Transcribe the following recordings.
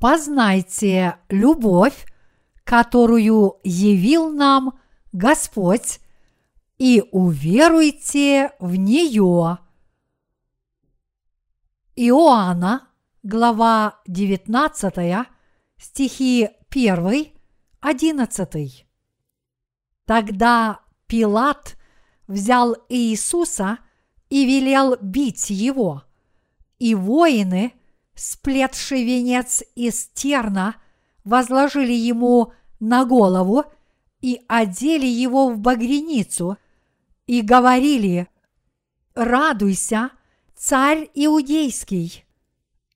познайте любовь, которую явил нам Господь, и уверуйте в нее. Иоанна, глава 19, стихи 1, 11. Тогда Пилат взял Иисуса и велел бить его, и воины, сплетший венец из терна, возложили ему на голову и одели его в багряницу и говорили «Радуйся, царь иудейский!»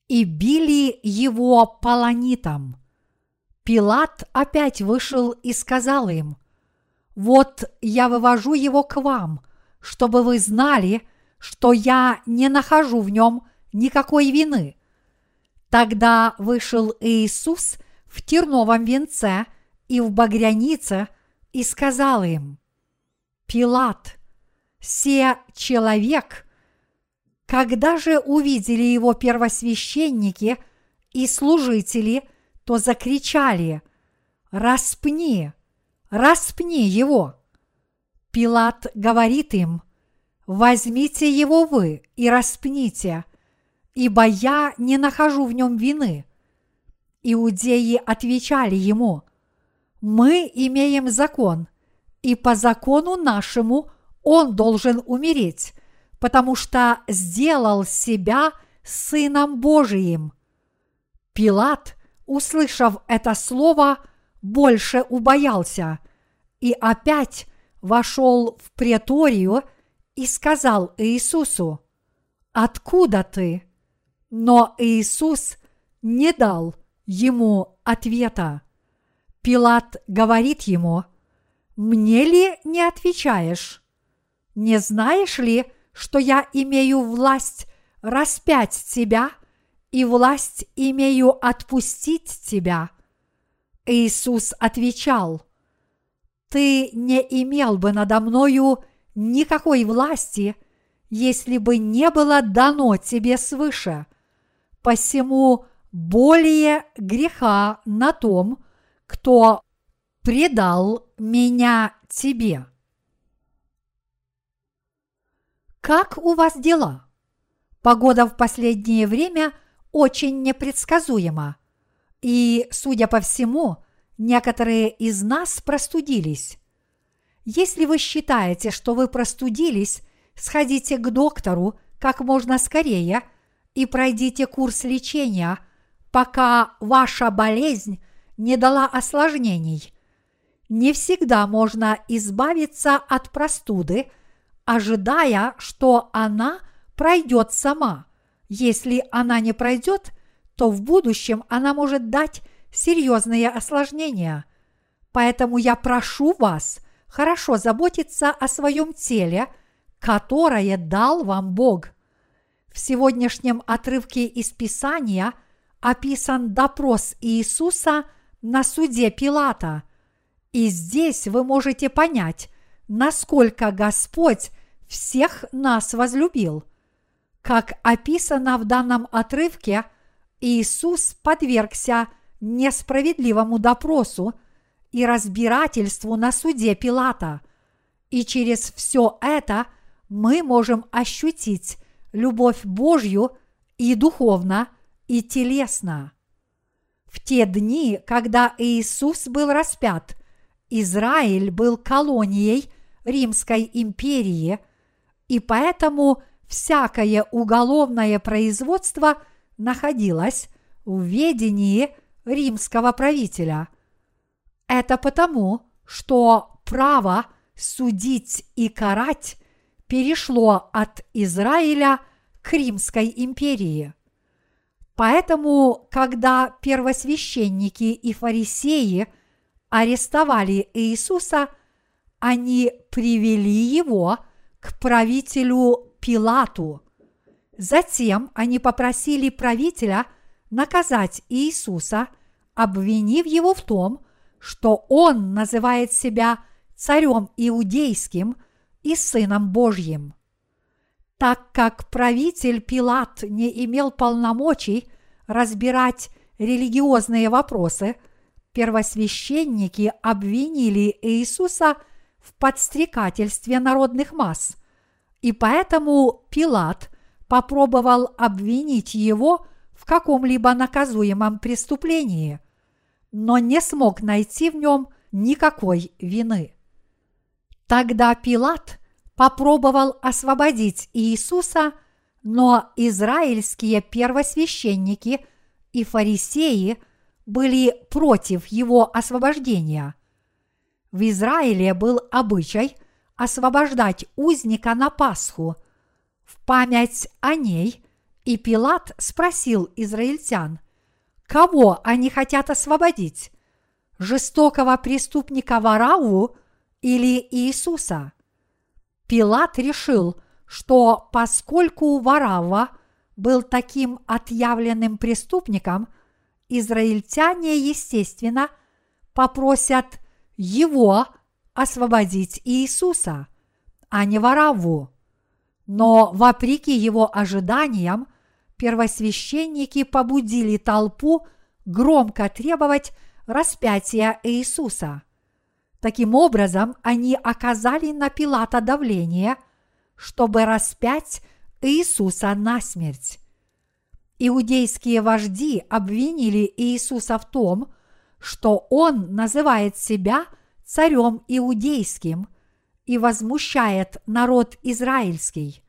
и били его полонитом. Пилат опять вышел и сказал им, «Вот я вывожу его к вам, чтобы вы знали, что я не нахожу в нем никакой вины». Тогда вышел Иисус в терновом венце и в багрянице и сказал им, «Пилат, се человек, когда же увидели его первосвященники и служители – то закричали «Распни! Распни его!» Пилат говорит им «Возьмите его вы и распните, ибо я не нахожу в нем вины». Иудеи отвечали ему «Мы имеем закон, и по закону нашему он должен умереть, потому что сделал себя Сыном Божиим». Пилат – услышав это слово, больше убоялся и опять вошел в преторию и сказал Иисусу, «Откуда ты?» Но Иисус не дал ему ответа. Пилат говорит ему, «Мне ли не отвечаешь? Не знаешь ли, что я имею власть распять тебя – и власть имею отпустить тебя. Иисус отвечал, Ты не имел бы надо мною никакой власти, если бы не было дано тебе свыше. Посему более греха на том, кто предал меня тебе. Как у вас дела? Погода в последнее время – очень непредсказуемо. И, судя по всему, некоторые из нас простудились. Если вы считаете, что вы простудились, сходите к доктору как можно скорее и пройдите курс лечения, пока ваша болезнь не дала осложнений. Не всегда можно избавиться от простуды, ожидая, что она пройдет сама – если она не пройдет, то в будущем она может дать серьезные осложнения. Поэтому я прошу вас хорошо заботиться о своем теле, которое дал вам Бог. В сегодняшнем отрывке из Писания описан допрос Иисуса на суде Пилата. И здесь вы можете понять, насколько Господь всех нас возлюбил – как описано в данном отрывке, Иисус подвергся несправедливому допросу и разбирательству на суде Пилата. И через все это мы можем ощутить любовь Божью и духовно, и телесно. В те дни, когда Иисус был распят, Израиль был колонией Римской империи, и поэтому – всякое уголовное производство находилось в ведении римского правителя. Это потому, что право судить и карать перешло от Израиля к Римской империи. Поэтому, когда первосвященники и фарисеи арестовали Иисуса, они привели его к правителю Пилату. Затем они попросили правителя наказать Иисуса, обвинив его в том, что он называет себя царем иудейским и сыном Божьим. Так как правитель Пилат не имел полномочий разбирать религиозные вопросы, первосвященники обвинили Иисуса в подстрекательстве народных масс, и поэтому Пилат попробовал обвинить его в каком-либо наказуемом преступлении, но не смог найти в нем никакой вины. Тогда Пилат попробовал освободить Иисуса, но израильские первосвященники и фарисеи были против его освобождения. В Израиле был обычай освобождать узника на Пасху. В память о ней и Пилат спросил израильтян, кого они хотят освободить – жестокого преступника Вараву или Иисуса? Пилат решил, что поскольку Варава был таким отъявленным преступником, израильтяне, естественно, попросят его освободить Иисуса, а не Вараву. Но, вопреки его ожиданиям, первосвященники побудили толпу громко требовать распятия Иисуса. Таким образом, они оказали на Пилата давление, чтобы распять Иисуса на смерть. Иудейские вожди обвинили Иисуса в том, что он называет себя царем иудейским и возмущает народ израильский.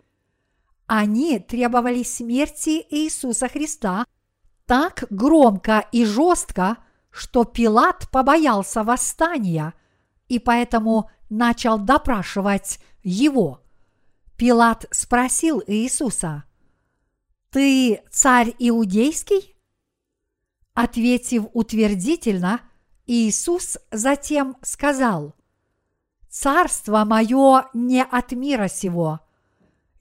Они требовали смерти Иисуса Христа так громко и жестко, что Пилат побоялся восстания и поэтому начал допрашивать его. Пилат спросил Иисуса, «Ты царь иудейский?» Ответив утвердительно, Иисус затем сказал, «Царство мое не от мира сего.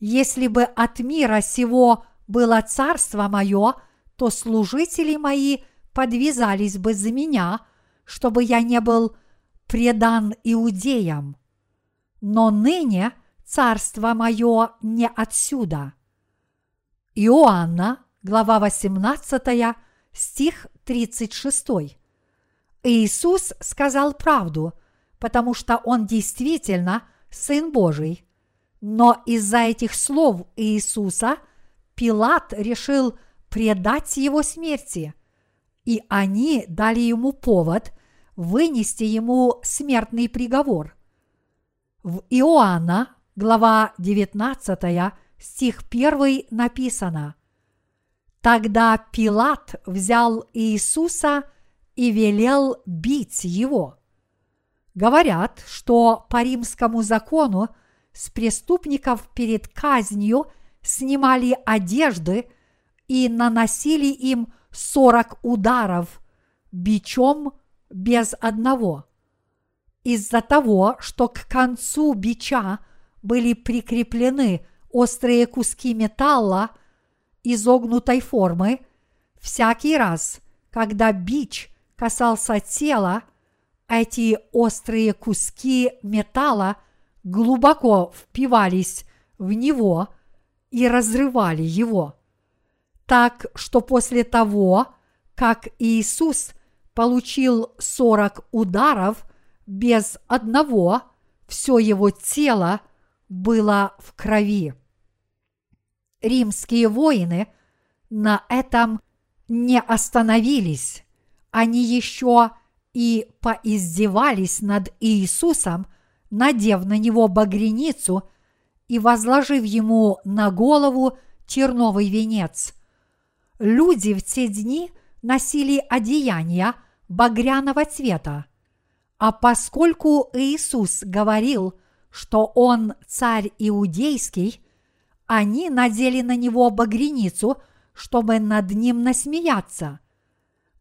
Если бы от мира сего было царство мое, то служители мои подвязались бы за меня, чтобы я не был предан иудеям. Но ныне царство мое не отсюда. Иоанна, глава 18, стих 36. Иисус сказал правду, потому что Он действительно Сын Божий. Но из-за этих слов Иисуса Пилат решил предать его смерти, и они дали ему повод вынести ему смертный приговор. В Иоанна, глава 19, стих 1 написано Тогда Пилат взял Иисуса и велел бить его. Говорят, что по римскому закону – с преступников перед казнью снимали одежды и наносили им сорок ударов бичом без одного. Из-за того, что к концу бича были прикреплены острые куски металла изогнутой формы, всякий раз, когда бич касался тела, эти острые куски металла глубоко впивались в него и разрывали его. Так что после того, как Иисус получил сорок ударов без одного, все его тело было в крови. Римские воины на этом не остановились. Они еще и поиздевались над Иисусом надев на него багряницу и возложив ему на голову терновый венец. Люди в те дни носили одеяния багряного цвета, а поскольку Иисус говорил, что он царь иудейский, они надели на него багряницу, чтобы над ним насмеяться.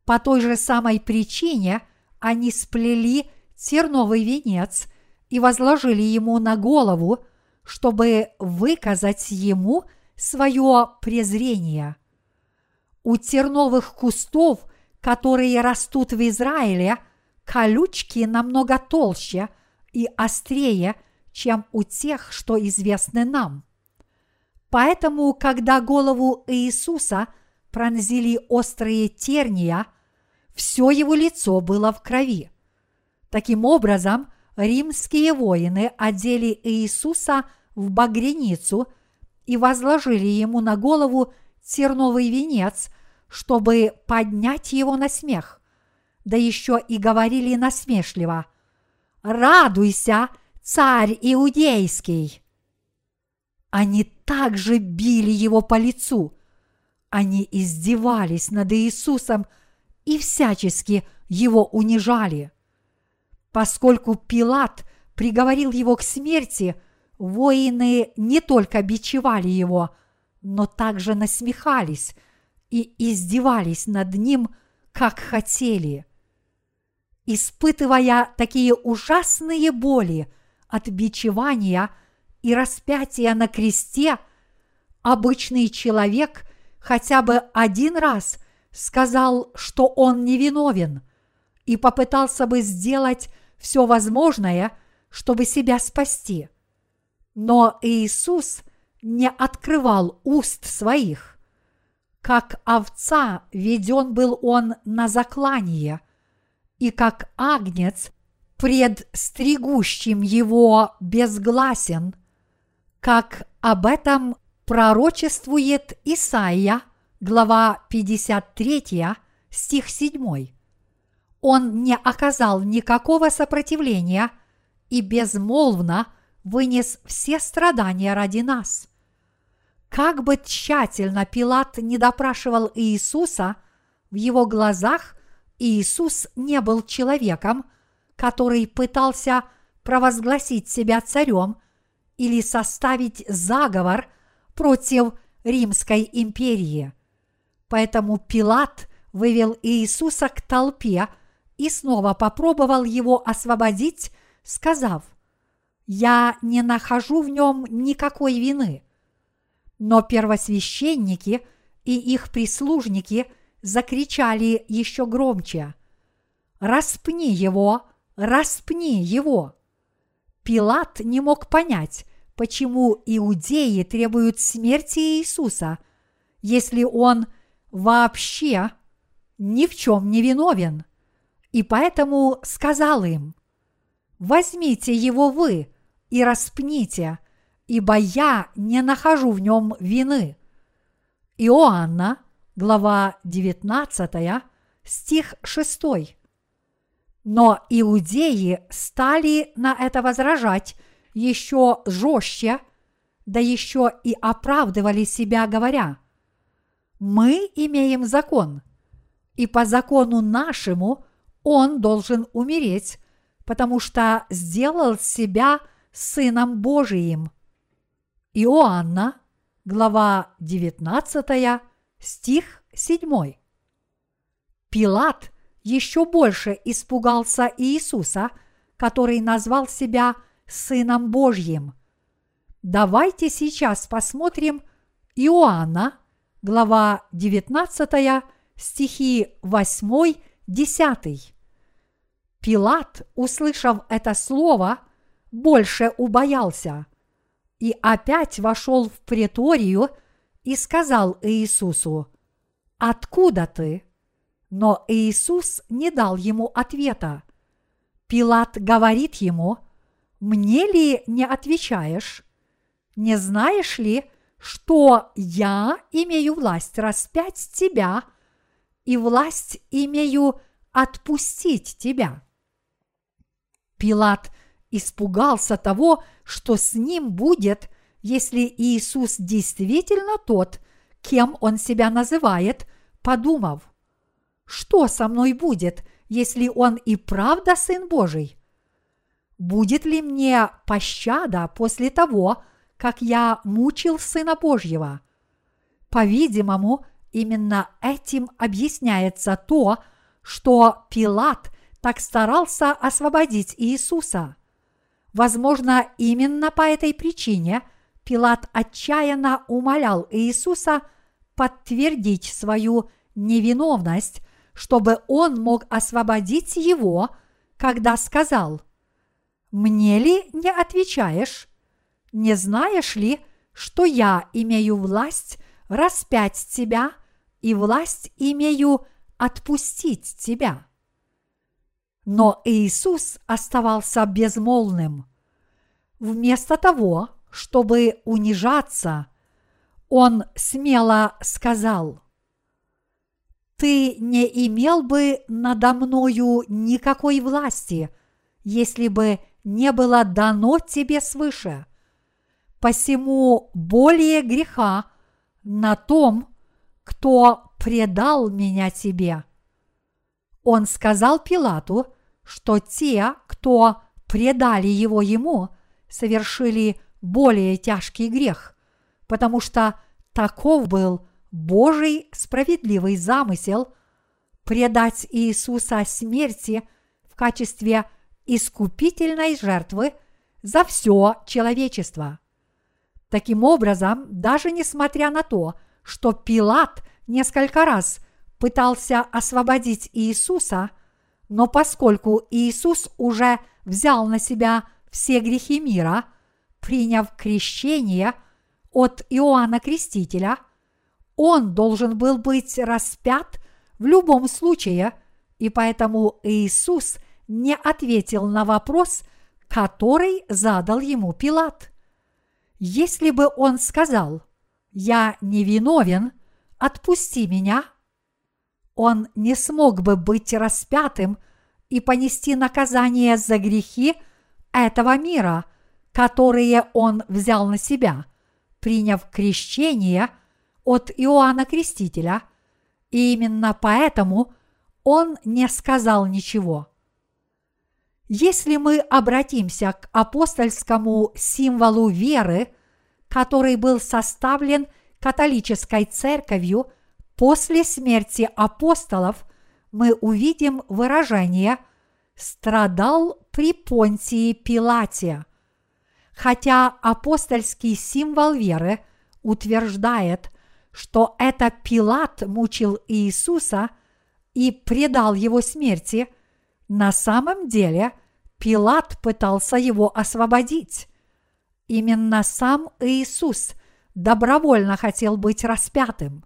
По той же самой причине они сплели терновый венец и возложили ему на голову, чтобы выказать ему свое презрение. У терновых кустов, которые растут в Израиле, колючки намного толще и острее, чем у тех, что известны нам. Поэтому, когда голову Иисуса пронзили острые терния, все его лицо было в крови. Таким образом, римские воины одели Иисуса в багряницу и возложили ему на голову терновый венец, чтобы поднять его на смех. Да еще и говорили насмешливо «Радуйся, царь иудейский!» Они также били его по лицу. Они издевались над Иисусом и всячески его унижали. Поскольку Пилат приговорил его к смерти, воины не только бичевали его, но также насмехались и издевались над ним, как хотели. Испытывая такие ужасные боли от бичевания и распятия на кресте, обычный человек хотя бы один раз сказал, что он невиновен, и попытался бы сделать все возможное, чтобы себя спасти. Но Иисус не открывал уст своих. Как овца веден был он на заклание, и как агнец пред стригущим его безгласен, как об этом пророчествует Исаия, глава 53, стих 7. Он не оказал никакого сопротивления и безмолвно вынес все страдания ради нас. Как бы тщательно Пилат не допрашивал Иисуса, в его глазах Иисус не был человеком, который пытался провозгласить себя царем или составить заговор против Римской империи. Поэтому Пилат вывел Иисуса к толпе и снова попробовал его освободить, сказав, «Я не нахожу в нем никакой вины». Но первосвященники и их прислужники закричали еще громче, «Распни его! Распни его!» Пилат не мог понять, почему иудеи требуют смерти Иисуса, если он вообще ни в чем не виновен. И поэтому сказал им, возьмите его вы и распните, ибо я не нахожу в нем вины. Иоанна, глава 19, стих 6. Но иудеи стали на это возражать еще жестче, да еще и оправдывали себя, говоря, мы имеем закон, и по закону нашему он должен умереть, потому что сделал себя Сыном Божиим. Иоанна, глава 19, стих 7. Пилат еще больше испугался Иисуса, который назвал себя Сыном Божьим. Давайте сейчас посмотрим Иоанна, глава 19, стихи 8-10. Пилат, услышав это слово, больше убоялся и опять вошел в преторию и сказал Иисусу, «Откуда ты?» Но Иисус не дал ему ответа. Пилат говорит ему, «Мне ли не отвечаешь? Не знаешь ли, что я имею власть распять тебя и власть имею отпустить тебя?» Пилат испугался того, что с ним будет, если Иисус действительно тот, кем он себя называет, подумав – что со мной будет, если он и правда Сын Божий? Будет ли мне пощада после того, как я мучил Сына Божьего? По-видимому, именно этим объясняется то, что Пилат так старался освободить Иисуса. Возможно, именно по этой причине Пилат отчаянно умолял Иисуса подтвердить свою невиновность чтобы он мог освободить его, когда сказал, «Мне ли не отвечаешь? Не знаешь ли, что я имею власть распять тебя и власть имею отпустить тебя. Но Иисус оставался безмолвным. Вместо того, чтобы унижаться, он смело сказал, «Ты не имел бы надо мною никакой власти, если бы не было дано тебе свыше. Посему более греха на том, кто предал меня тебе». Он сказал Пилату, что те, кто предали его ему, совершили более тяжкий грех, потому что таков был Божий справедливый замысел предать Иисуса смерти в качестве искупительной жертвы за все человечество. Таким образом, даже несмотря на то, что Пилат несколько раз пытался освободить Иисуса, но поскольку Иисус уже взял на себя все грехи мира, приняв крещение от Иоанна Крестителя, он должен был быть распят в любом случае, и поэтому Иисус не ответил на вопрос, который задал ему Пилат. Если бы он сказал «Я не виновен, отпусти меня», он не смог бы быть распятым и понести наказание за грехи этого мира, которые он взял на себя, приняв крещение от Иоанна Крестителя, и именно поэтому он не сказал ничего. Если мы обратимся к апостольскому символу веры, который был составлен католической церковью после смерти апостолов, мы увидим выражение «страдал при Понтии Пилате». Хотя апостольский символ веры утверждает, что это Пилат мучил Иисуса и предал его смерти – на самом деле Пилат пытался его освободить. Именно сам Иисус добровольно хотел быть распятым.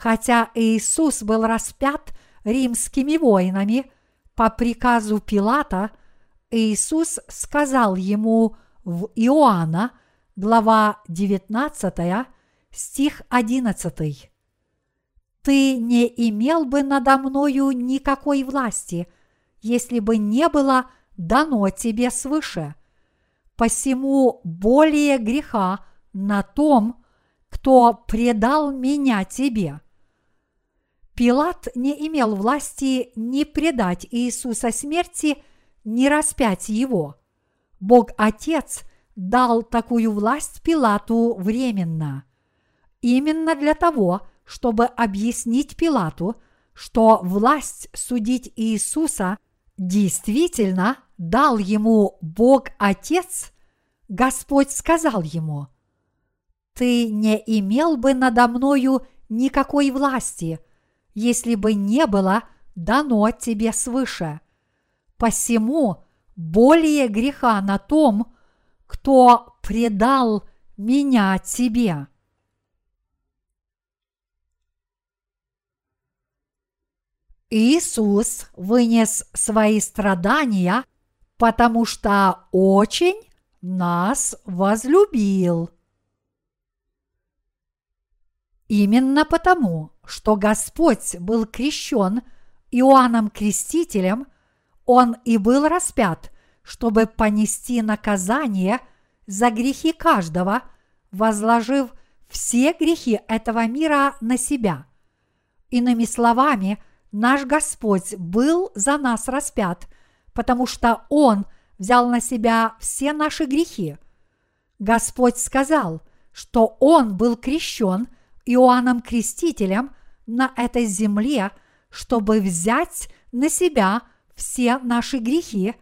Хотя Иисус был распят римскими воинами по приказу Пилата, Иисус сказал ему в Иоанна, глава 19, стих 11. «Ты не имел бы надо мною никакой власти – если бы не было дано тебе свыше. Посему более греха на том, кто предал меня тебе. Пилат не имел власти ни предать Иисуса смерти, ни распять его. Бог Отец дал такую власть Пилату временно. Именно для того, чтобы объяснить Пилату, что власть судить Иисуса – действительно дал ему Бог Отец, Господь сказал ему, «Ты не имел бы надо мною никакой власти, если бы не было дано тебе свыше. Посему более греха на том, кто предал меня тебе». Иисус вынес свои страдания, потому что очень нас возлюбил. Именно потому, что Господь был крещен Иоанном Крестителем, Он и был распят, чтобы понести наказание за грехи каждого, возложив все грехи этого мира на себя. Иными словами – наш Господь был за нас распят, потому что Он взял на себя все наши грехи. Господь сказал, что Он был крещен Иоанном Крестителем на этой земле, чтобы взять на себя все наши грехи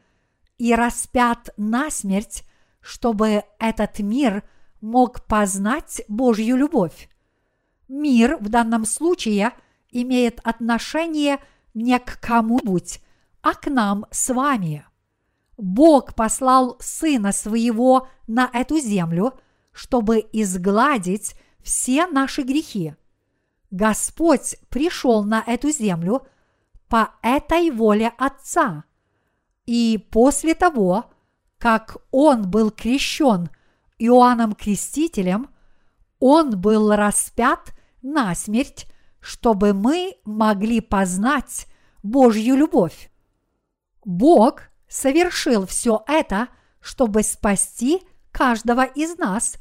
и распят на смерть, чтобы этот мир мог познать Божью любовь. Мир в данном случае – имеет отношение не к кому-нибудь, а к нам с вами. Бог послал Сына Своего на эту землю, чтобы изгладить все наши грехи. Господь пришел на эту землю по этой воле Отца. И после того, как Он был крещен Иоанном Крестителем, Он был распят на смерть, чтобы мы могли познать Божью любовь. Бог совершил все это, чтобы спасти каждого из нас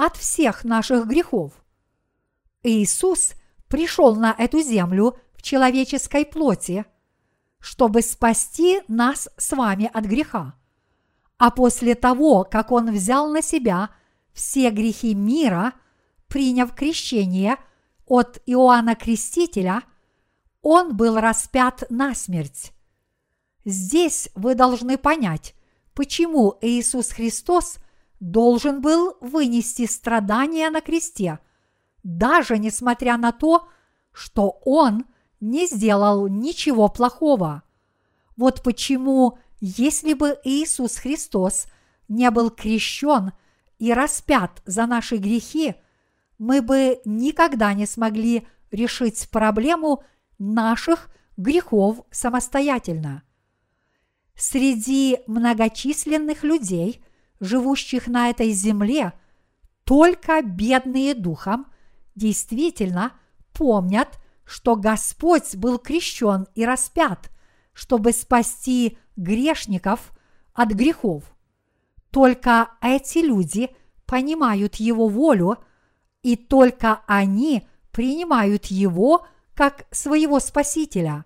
от всех наших грехов. Иисус пришел на эту землю в человеческой плоти, чтобы спасти нас с вами от греха. А после того, как Он взял на себя все грехи мира, приняв крещение от Иоанна Крестителя, Он был распят на смерть. Здесь вы должны понять, почему Иисус Христос должен был вынести страдания на кресте, даже несмотря на то, что Он не сделал ничего плохого. Вот почему, если бы Иисус Христос не был крещен и распят за наши грехи, мы бы никогда не смогли решить проблему наших грехов самостоятельно – Среди многочисленных людей, живущих на этой земле, только бедные духом действительно помнят, что Господь был крещен и распят, чтобы спасти грешников от грехов. Только эти люди понимают Его волю, и только они принимают Его как своего Спасителя.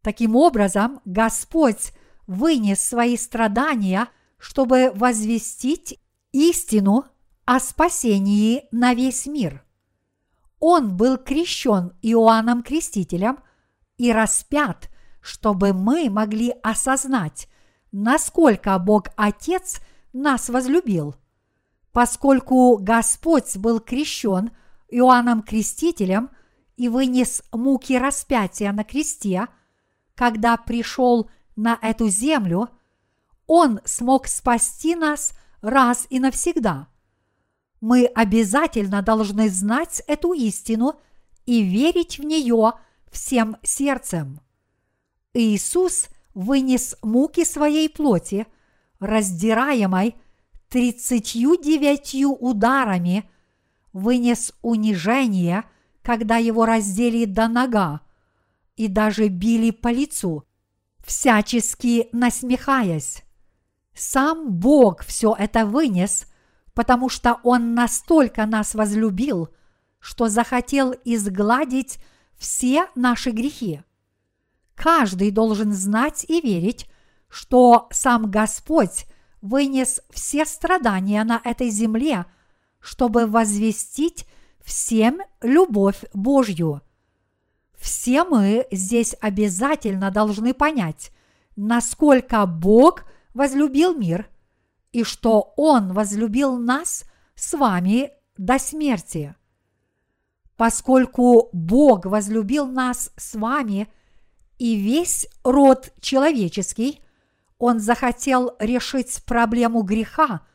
Таким образом, Господь вынес свои страдания, чтобы возвестить истину о спасении на весь мир. Он был крещен Иоанном Крестителем и распят, чтобы мы могли осознать, насколько Бог Отец нас возлюбил. Поскольку Господь был крещен Иоанном Крестителем и вынес муки распятия на кресте, когда пришел на эту землю, Он смог спасти нас раз и навсегда. Мы обязательно должны знать эту истину и верить в нее всем сердцем. Иисус вынес муки своей плоти, раздираемой тридцатью девятью ударами, вынес унижение, когда его раздели до нога и даже били по лицу всячески насмехаясь. Сам Бог все это вынес, потому что Он настолько нас возлюбил, что захотел изгладить все наши грехи. Каждый должен знать и верить, что сам Господь вынес все страдания на этой земле, чтобы возвестить всем любовь Божью – все мы здесь обязательно должны понять, насколько Бог возлюбил мир и что Он возлюбил нас с вами до смерти. Поскольку Бог возлюбил нас с вами и весь род человеческий, Он захотел решить проблему греха,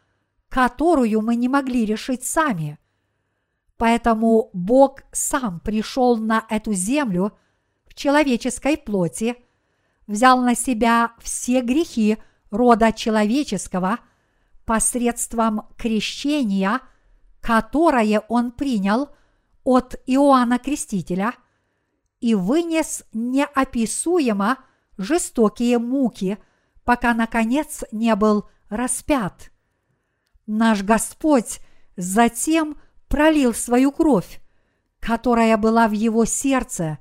которую мы не могли решить сами – Поэтому Бог сам пришел на эту землю в человеческой плоти, взял на себя все грехи рода человеческого посредством крещения, которое он принял от Иоанна Крестителя, и вынес неописуемо жестокие муки, пока, наконец, не был распят. Наш Господь затем – пролил свою кровь, которая была в его сердце,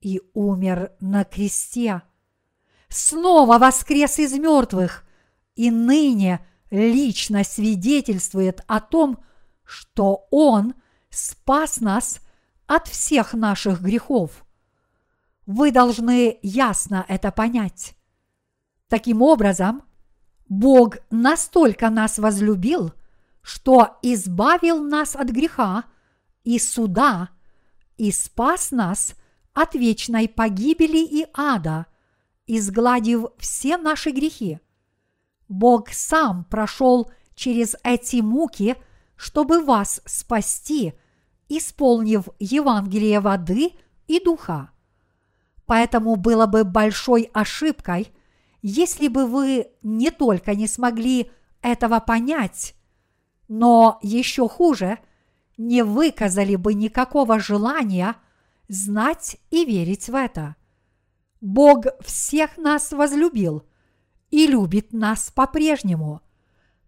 и умер на кресте. Снова воскрес из мертвых и ныне лично свидетельствует о том, что Он спас нас от всех наших грехов. Вы должны ясно это понять. Таким образом, Бог настолько нас возлюбил – что избавил нас от греха и суда и спас нас от вечной погибели и ада, изгладив все наши грехи. Бог сам прошел через эти муки, чтобы вас спасти исполнив Евангелие воды и духа. Поэтому было бы большой ошибкой, если бы вы не только не смогли этого понять, но еще хуже, не выказали бы никакого желания знать и верить в это. Бог всех нас возлюбил и любит нас по-прежнему.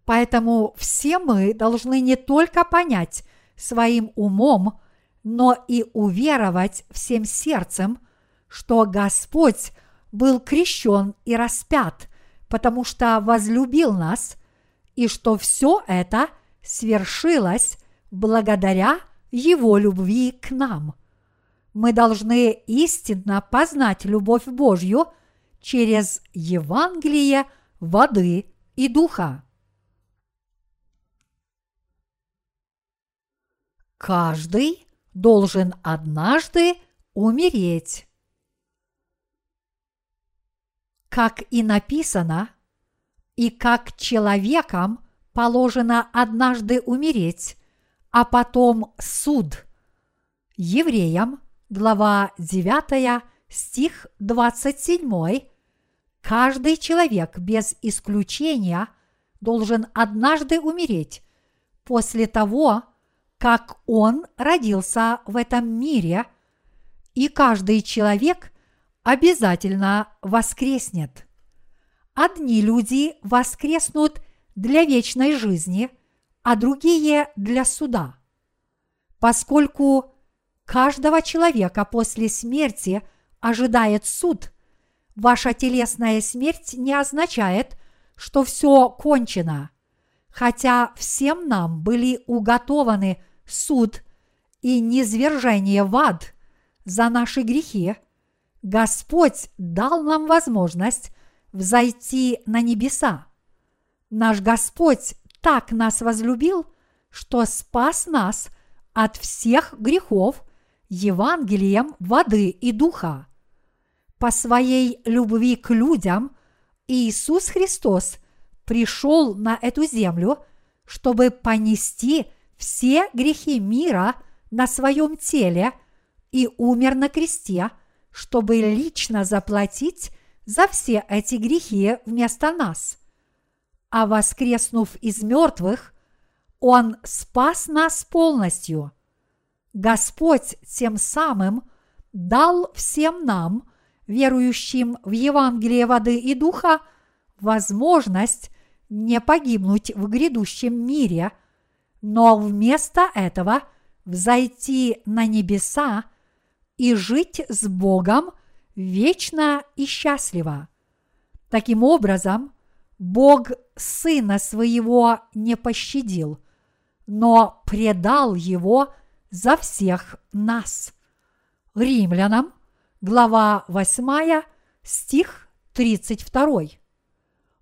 Поэтому все мы должны не только понять своим умом, но и уверовать всем сердцем, что Господь был крещен и распят, потому что возлюбил нас, и что все это свершилось благодаря Его любви к нам. Мы должны истинно познать любовь Божью через Евангелие воды и духа. Каждый должен однажды умереть. Как и написано, и как человекам положено однажды умереть, а потом суд. Евреям, глава 9, стих 27, каждый человек без исключения должен однажды умереть после того, как он родился в этом мире, и каждый человек обязательно воскреснет. Одни люди воскреснут для вечной жизни, а другие для суда. Поскольку каждого человека после смерти ожидает суд, ваша телесная смерть не означает, что все кончено, хотя всем нам были уготованы суд и низвержение в ад за наши грехи, Господь дал нам возможность взойти на небеса. Наш Господь так нас возлюбил, что спас нас от всех грехов Евангелием воды и духа. По своей любви к людям Иисус Христос пришел на эту землю, чтобы понести все грехи мира на своем теле и умер на кресте, чтобы лично заплатить за все эти грехи вместо нас. А воскреснув из мертвых, Он спас нас полностью. Господь тем самым дал всем нам, верующим в Евангелие воды и духа, возможность не погибнуть в грядущем мире – но вместо этого взойти на небеса и жить с Богом вечно и счастливо. Таким образом, Бог Сына Своего не пощадил, но предал Его за всех нас. Римлянам, глава 8, стих 32.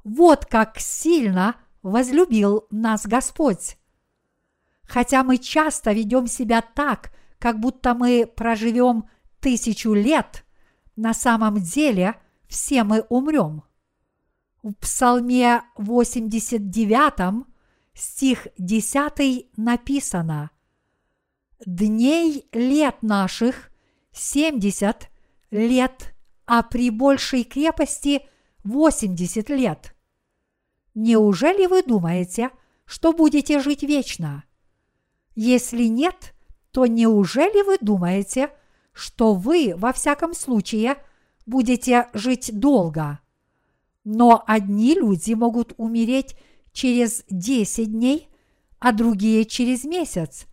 Вот как сильно возлюбил нас Господь Хотя мы часто ведем себя так, как будто мы проживем тысячу лет, на самом деле все мы умрем. В Псалме 89, стих 10 написано «Дней лет наших семьдесят лет, а при большей крепости восемьдесят лет». Неужели вы думаете, что будете жить вечно? Если нет, то неужели вы думаете, что вы во всяком случае будете жить долго? Но одни люди могут умереть через 10 дней, а другие через месяц,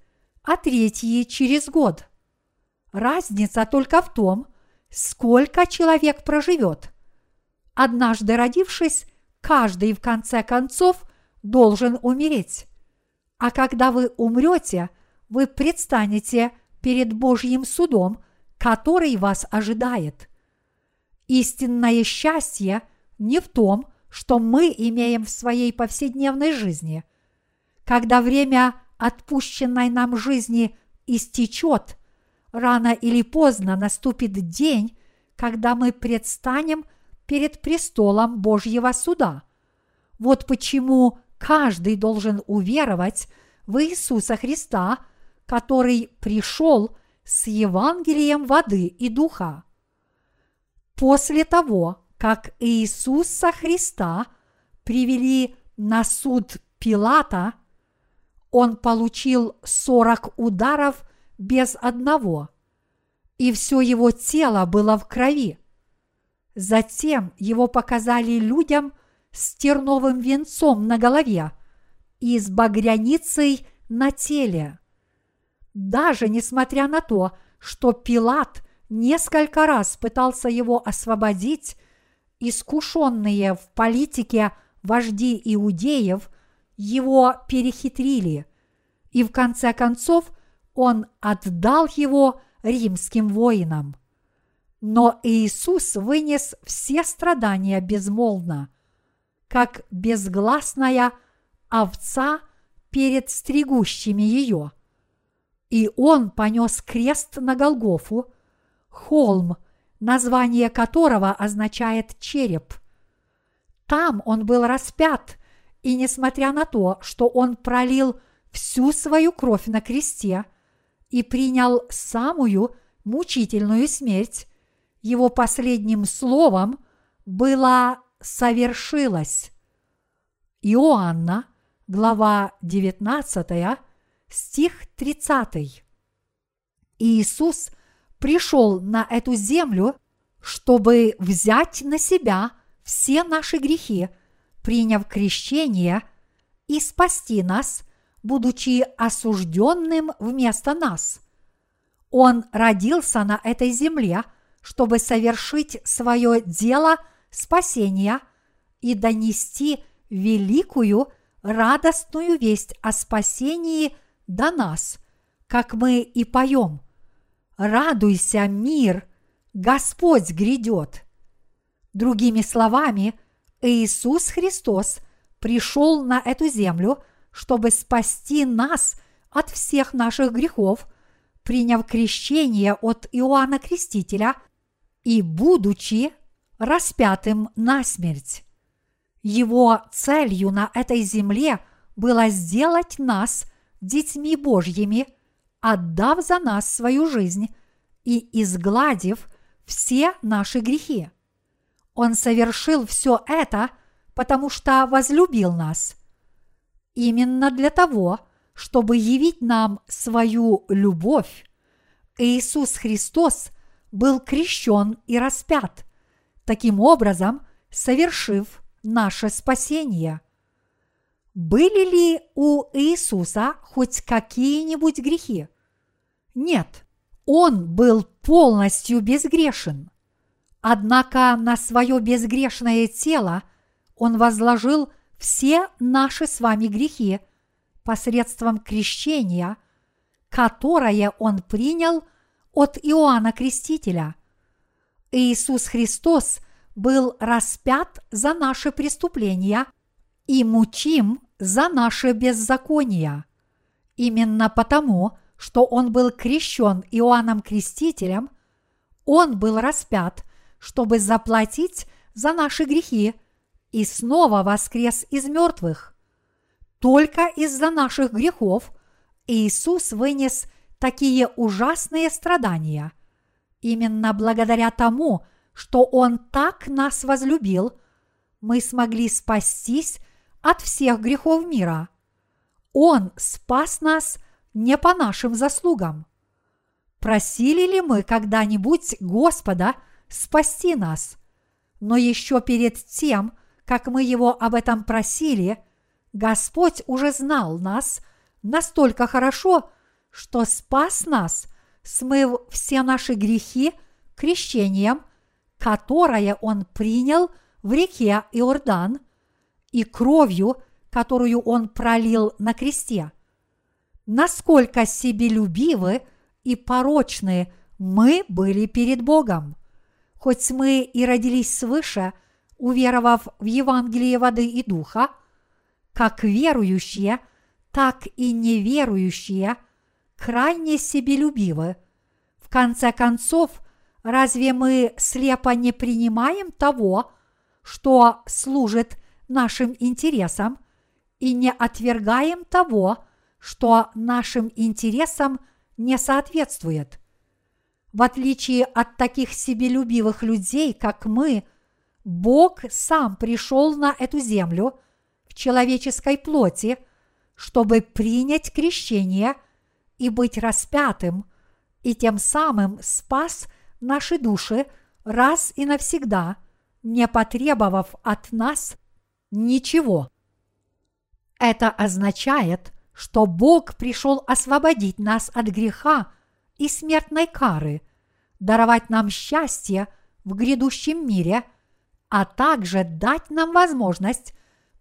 а третьи через год. Разница только в том, сколько человек проживет. Однажды родившись, каждый в конце концов должен умереть. А когда вы умрете, вы предстанете перед Божьим судом, который вас ожидает. Истинное счастье не в том, что мы имеем в своей повседневной жизни. Когда время отпущенной нам жизни истечет, рано или поздно наступит день, когда мы предстанем перед престолом Божьего суда. Вот почему каждый должен уверовать в Иисуса Христа который пришел с Евангелием воды и духа. После того, как Иисуса Христа привели на суд Пилата, он получил сорок ударов без одного, и все его тело было в крови. Затем его показали людям с терновым венцом на голове и с багряницей на теле. Даже несмотря на то, что Пилат несколько раз пытался его освободить, искушенные в политике вожди иудеев его перехитрили, и в конце концов он отдал его римским воинам. Но Иисус вынес все страдания безмолвно, как безгласная овца перед стригущими ее. И он понес крест на Голгофу, холм, название которого означает череп. Там он был распят, и несмотря на то, что он пролил всю свою кровь на кресте и принял самую мучительную смерть, его последним словом было «совершилось». Иоанна, глава 19, стих 30. Иисус пришел на эту землю, чтобы взять на себя все наши грехи, приняв крещение и спасти нас, будучи осужденным вместо нас. Он родился на этой земле – чтобы совершить свое дело спасения и донести великую радостную весть о спасении до нас, как мы и поем. Радуйся, мир, Господь грядет. Другими словами, Иисус Христос пришел на эту землю, чтобы спасти нас от всех наших грехов, приняв крещение от Иоанна Крестителя – и будучи распятым на смерть. Его целью на этой земле было сделать нас детьми Божьими, отдав за нас свою жизнь и изгладив все наши грехи. Он совершил все это, потому что возлюбил нас. Именно для того, чтобы явить нам свою любовь, Иисус Христос – был крещен и распят, таким образом совершив наше спасение. Были ли у Иисуса хоть какие-нибудь грехи? Нет, он был полностью безгрешен. Однако на свое безгрешное тело он возложил все наши с вами грехи посредством крещения, которое он принял от Иоанна Крестителя. Иисус Христос был распят за наши преступления и мучим за наше беззаконие. Именно потому, что Он был крещен Иоанном Крестителем, Он был распят, чтобы заплатить за наши грехи и снова воскрес из мертвых. Только из-за наших грехов Иисус вынес такие ужасные страдания. Именно благодаря тому, что Он так нас возлюбил, мы смогли спастись от всех грехов мира. Он спас нас не по нашим заслугам. Просили ли мы когда-нибудь Господа спасти нас? Но еще перед тем, как мы Его об этом просили, Господь уже знал нас настолько хорошо, что спас нас, смыв все наши грехи крещением, которое Он принял в реке Иордан, и кровью, которую Он пролил на кресте. Насколько себелюбивы и порочны мы были перед Богом. Хоть мы и родились свыше, уверовав в Евангелие воды и духа, как верующие, так и неверующие – крайне себелюбивы. В конце концов, разве мы слепо не принимаем того, что служит нашим интересам, и не отвергаем того, что нашим интересам не соответствует. В отличие от таких себелюбивых людей, как мы, Бог сам пришел на эту землю в человеческой плоти, чтобы принять крещение и быть распятым, и тем самым спас наши души раз и навсегда, не потребовав от нас ничего. Это означает, что Бог пришел освободить нас от греха и смертной кары, даровать нам счастье в грядущем мире, а также дать нам возможность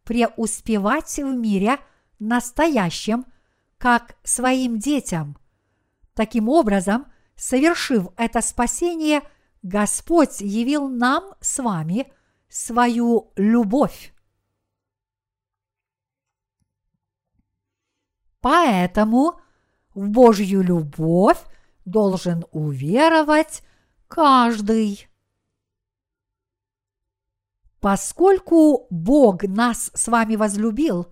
преуспевать в мире настоящем, как своим детям. Таким образом, совершив это спасение, Господь явил нам с вами свою любовь. Поэтому в Божью любовь должен уверовать каждый. Поскольку Бог нас с вами возлюбил,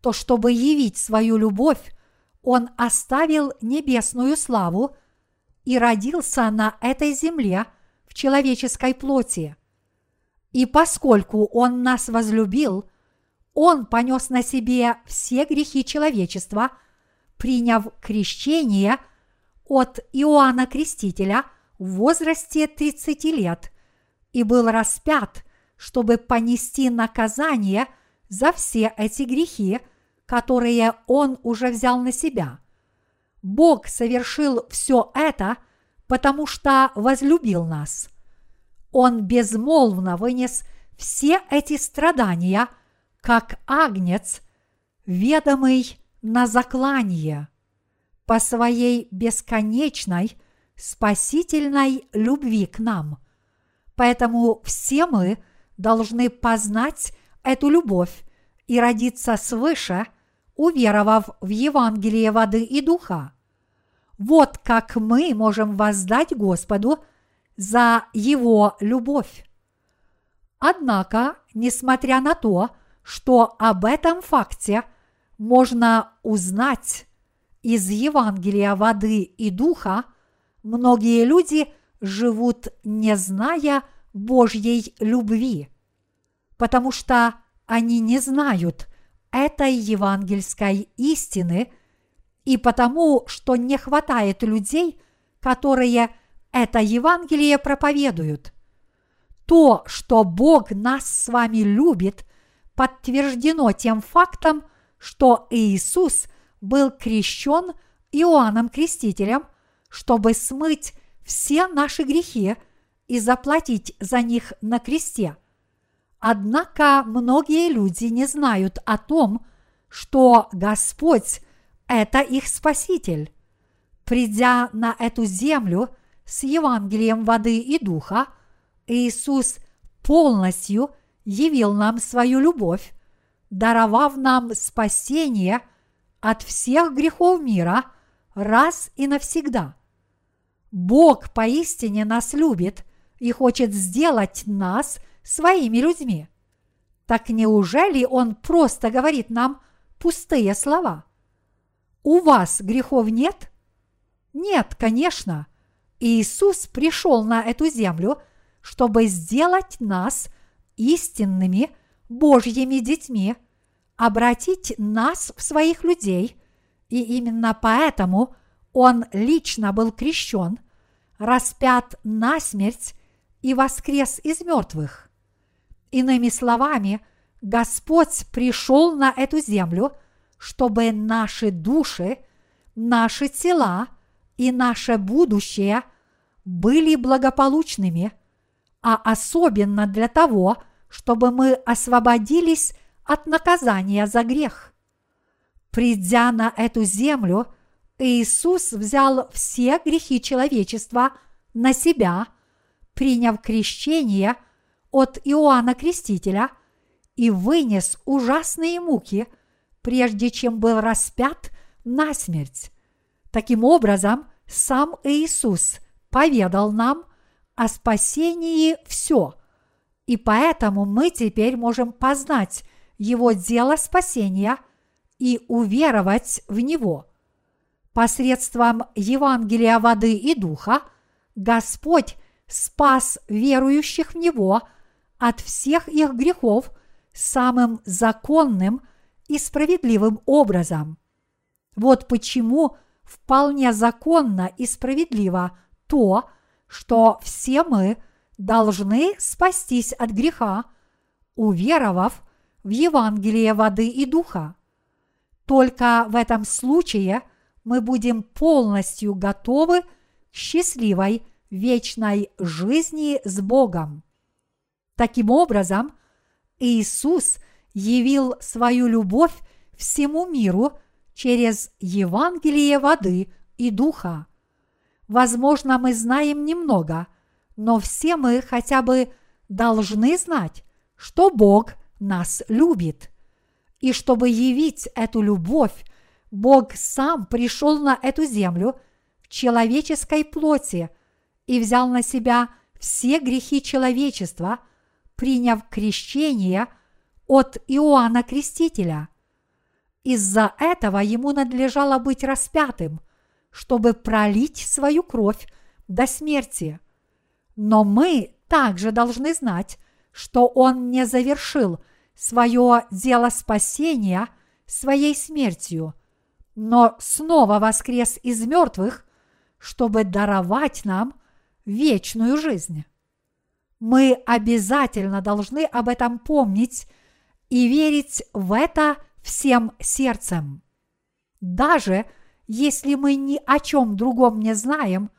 то чтобы явить свою любовь, Он оставил небесную славу и родился на этой земле в человеческой плоти. И поскольку Он нас возлюбил, он понес на себе все грехи человечества, приняв крещение от Иоанна Крестителя в возрасте 30 лет и был распят, чтобы понести наказание за все эти грехи, которые он уже взял на себя. Бог совершил все это, потому что возлюбил нас. Он безмолвно вынес все эти страдания – как агнец, ведомый на заклание, по своей бесконечной спасительной любви к нам. Поэтому все мы должны познать эту любовь и родиться свыше, уверовав в Евангелие воды и духа. Вот как мы можем воздать Господу за Его любовь. Однако, несмотря на то, что об этом факте можно узнать из Евангелия воды и духа, многие люди живут не зная Божьей любви, потому что они не знают этой евангельской истины и потому, что не хватает людей, которые это Евангелие проповедуют. То, что Бог нас с вами любит – подтверждено тем фактом, что Иисус был крещен Иоанном Крестителем, чтобы смыть все наши грехи и заплатить за них на кресте. Однако многие люди не знают о том, что Господь – это их Спаситель. Придя на эту землю с Евангелием воды и духа, Иисус полностью – явил нам свою любовь, даровав нам спасение от всех грехов мира раз и навсегда. Бог поистине нас любит и хочет сделать нас своими людьми. Так неужели Он просто говорит нам пустые слова? У вас грехов нет? Нет, конечно. Иисус пришел на эту землю, чтобы сделать нас – истинными Божьими детьми, обратить нас в своих людей, и именно поэтому Он лично был крещен, распят на смерть и воскрес из мертвых. Иными словами, Господь пришел на эту землю, чтобы наши души, наши тела и наше будущее были благополучными – а особенно для того, чтобы мы освободились от наказания за грех. Придя на эту землю, Иисус взял все грехи человечества на себя, приняв крещение от Иоанна Крестителя и вынес ужасные муки, прежде чем был распят на смерть. Таким образом, сам Иисус поведал нам о спасении все, и поэтому мы теперь можем познать Его дело спасения и уверовать в Него. Посредством Евангелия воды и духа Господь спас верующих в Него от всех их грехов самым законным и справедливым образом. Вот почему вполне законно и справедливо то, что все мы должны спастись от греха, уверовав в Евангелие воды и духа. Только в этом случае мы будем полностью готовы к счастливой вечной жизни с Богом. Таким образом, Иисус явил свою любовь всему миру через Евангелие воды и духа. Возможно, мы знаем немного, но все мы хотя бы должны знать, что Бог нас любит. И чтобы явить эту любовь, Бог сам пришел на эту землю в человеческой плоти – и взял на себя все грехи человечества, приняв крещение от Иоанна Крестителя. Из-за этого ему надлежало быть распятым, чтобы пролить свою кровь до смерти. Но мы также должны знать, что он не завершил свое дело спасения своей смертью, но снова воскрес из мертвых, чтобы даровать нам вечную жизнь. Мы обязательно должны об этом помнить и верить в это всем сердцем. Даже если мы ни о чем другом не знаем,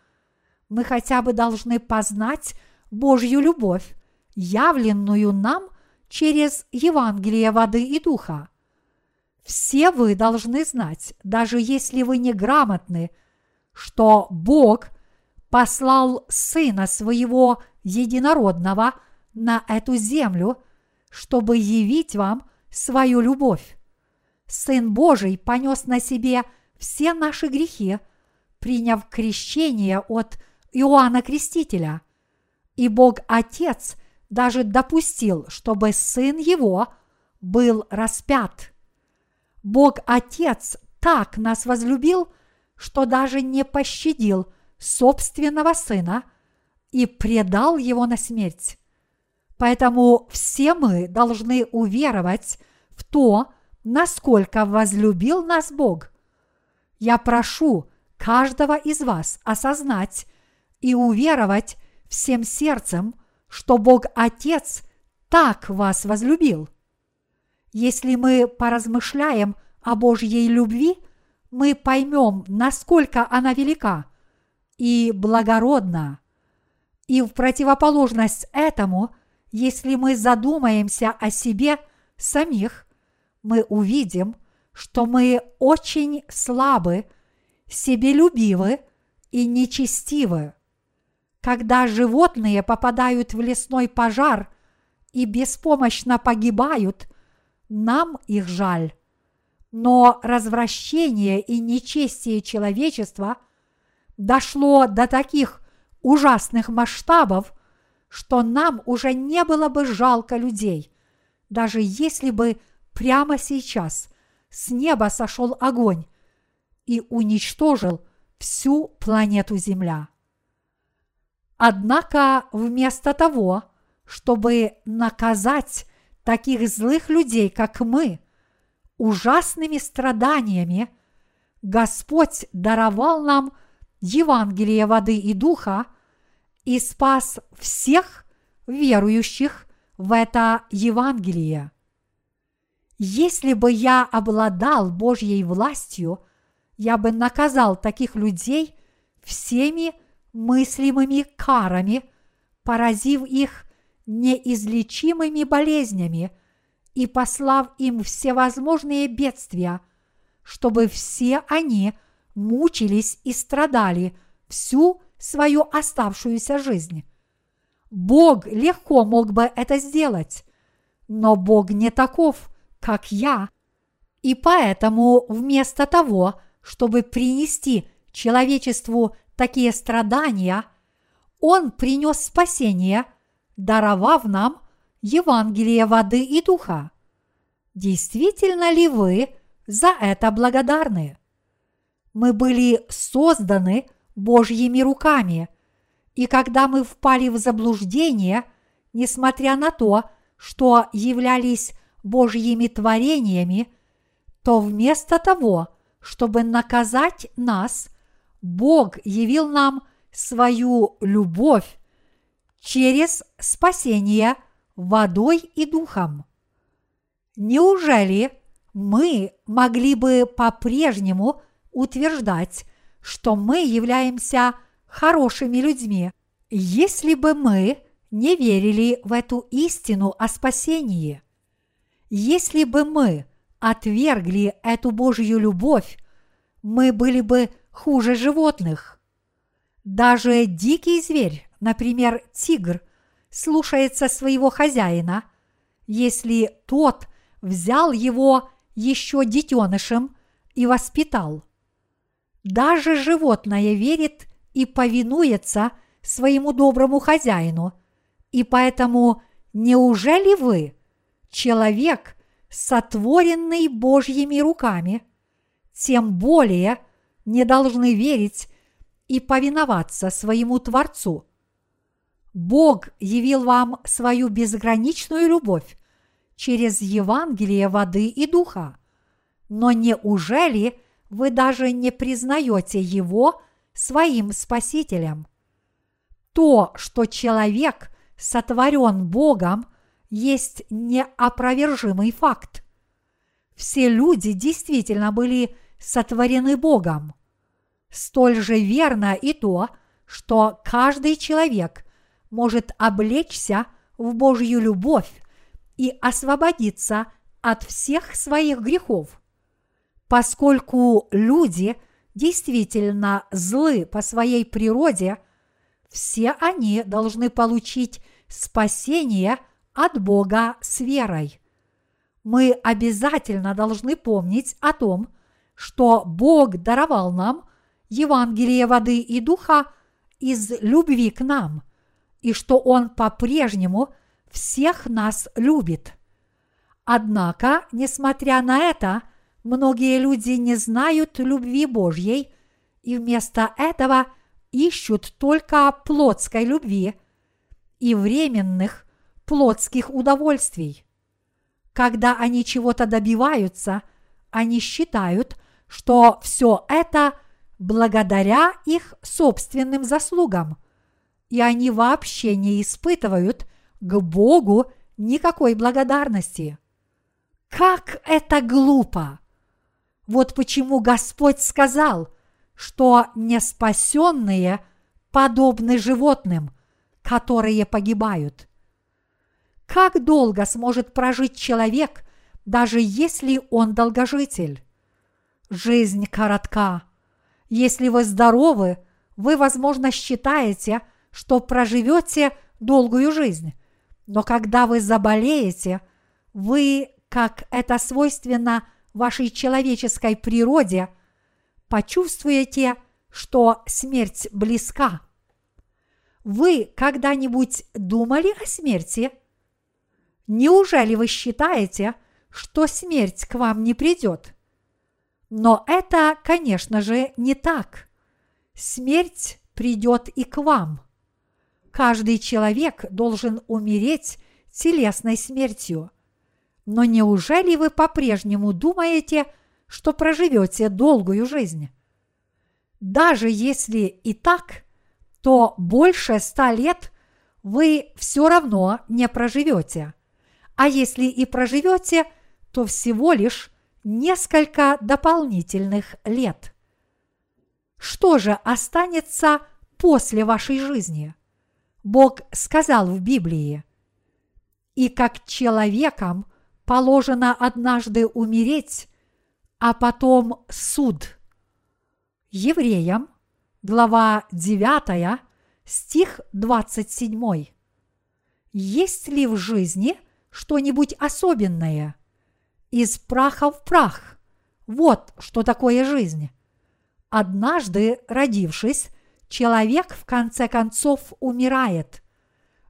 мы хотя бы должны познать Божью любовь, явленную нам через Евангелие воды и духа. Все вы должны знать, даже если вы не грамотны, что Бог послал Сына Своего Единородного на эту землю, чтобы явить вам свою любовь. Сын Божий понес на себе все наши грехи, приняв крещение от Иоанна Крестителя. И Бог Отец даже допустил, чтобы Сын Его был распят. Бог Отец так нас возлюбил, что даже не пощадил – собственного сына и предал его на смерть. Поэтому все мы должны уверовать в то, насколько возлюбил нас Бог. Я прошу каждого из вас осознать и уверовать всем сердцем, что Бог Отец так вас возлюбил. Если мы поразмышляем о Божьей любви, мы поймем, насколько она велика – и благородно. И в противоположность этому, если мы задумаемся о себе самих, мы увидим, что мы очень слабы, себелюбивы и нечестивы. Когда животные попадают в лесной пожар и беспомощно погибают, нам их жаль. Но развращение и нечестие человечества – дошло до таких ужасных масштабов, что нам уже не было бы жалко людей, даже если бы прямо сейчас с неба сошел огонь и уничтожил всю планету Земля. Однако вместо того, чтобы наказать таких злых людей, как мы, ужасными страданиями, Господь даровал нам Евангелие воды и духа и спас всех верующих в это Евангелие. Если бы я обладал Божьей властью, я бы наказал таких людей всеми мыслимыми карами, поразив их неизлечимыми болезнями и послав им всевозможные бедствия, чтобы все они – мучились и страдали всю свою оставшуюся жизнь. Бог легко мог бы это сделать, но Бог не таков, как я, и поэтому вместо того, чтобы принести человечеству такие страдания, Он принес спасение, даровав нам Евангелие воды и духа. Действительно ли вы за это благодарны. Мы были созданы Божьими руками, и когда мы впали в заблуждение, несмотря на то, что являлись Божьими творениями, то вместо того, чтобы наказать нас, Бог явил нам свою любовь через спасение водой и духом. Неужели мы могли бы по-прежнему утверждать, что мы являемся хорошими людьми, если бы мы не верили в эту истину о спасении? Если бы мы отвергли эту Божью любовь, мы были бы хуже животных. Даже дикий зверь, например, тигр, слушается своего хозяина, если тот взял его еще детенышем и воспитал. Даже животное верит и повинуется своему доброму хозяину, и поэтому неужели вы, человек, сотворенный Божьими руками, тем более не должны верить и повиноваться своему Творцу. Бог явил вам свою безграничную любовь через Евангелие воды и духа. Но неужели вы даже не признаете Его своим Спасителем? То, что человек сотворен Богом, есть неопровержимый факт. Все люди действительно были сотворены Богом. Столь же верно и то, что каждый человек может облечься в Божью любовь и освободиться от всех своих грехов. Поскольку люди действительно злы по своей природе, все они должны получить спасение от Бога с верой. Мы обязательно должны помнить о том, что Бог даровал нам Евангелие воды и духа из любви к нам, и что Он по-прежнему всех нас любит. Однако, несмотря на это, многие люди не знают любви Божьей и вместо этого ищут только плотской любви и временных плотских удовольствий. Когда они чего-то добиваются, они считают, что все это благодаря их собственным заслугам, и они вообще не испытывают к Богу никакой благодарности. Как это глупо! Вот почему Господь сказал, что неспасенные подобны животным, которые погибают. Как долго сможет прожить человек, даже если он долгожитель? Жизнь коротка. Если вы здоровы, вы, возможно, считаете, что проживете долгую жизнь. Но когда вы заболеете, вы, как это свойственно вашей человеческой природе, почувствуете, что смерть близка. Вы когда-нибудь думали о смерти? Неужели вы считаете, что смерть к вам не придет? Но это, конечно же, не так. Смерть придет и к вам. Каждый человек должен умереть телесной смертью. Но неужели вы по-прежнему думаете, что проживете долгую жизнь? Даже если и так, то больше ста лет вы все равно не проживете. А если и проживете, то всего лишь несколько дополнительных лет. Что же останется после вашей жизни? Бог сказал в Библии, «И как человекам положено однажды умереть, а потом суд». Евреям, глава 9, стих 27. Есть ли в жизни что-нибудь особенное – из праха в прах. Вот что такое жизнь. Однажды, родившись, человек в конце концов умирает.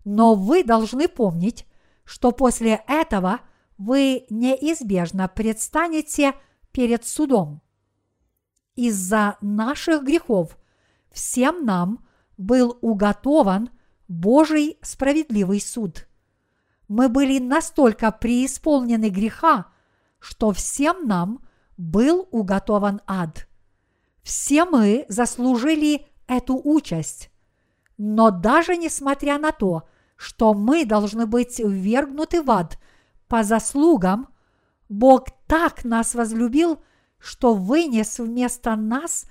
Но вы должны помнить, что после этого вы неизбежно предстанете перед судом. Из-за наших грехов всем нам был уготован Божий справедливый суд. Мы были настолько преисполнены греха, что всем нам был уготован ад. Все мы заслужили эту участь. Но даже несмотря на то, что мы должны быть ввергнуты в ад по заслугам, Бог так нас возлюбил, что вынес вместо нас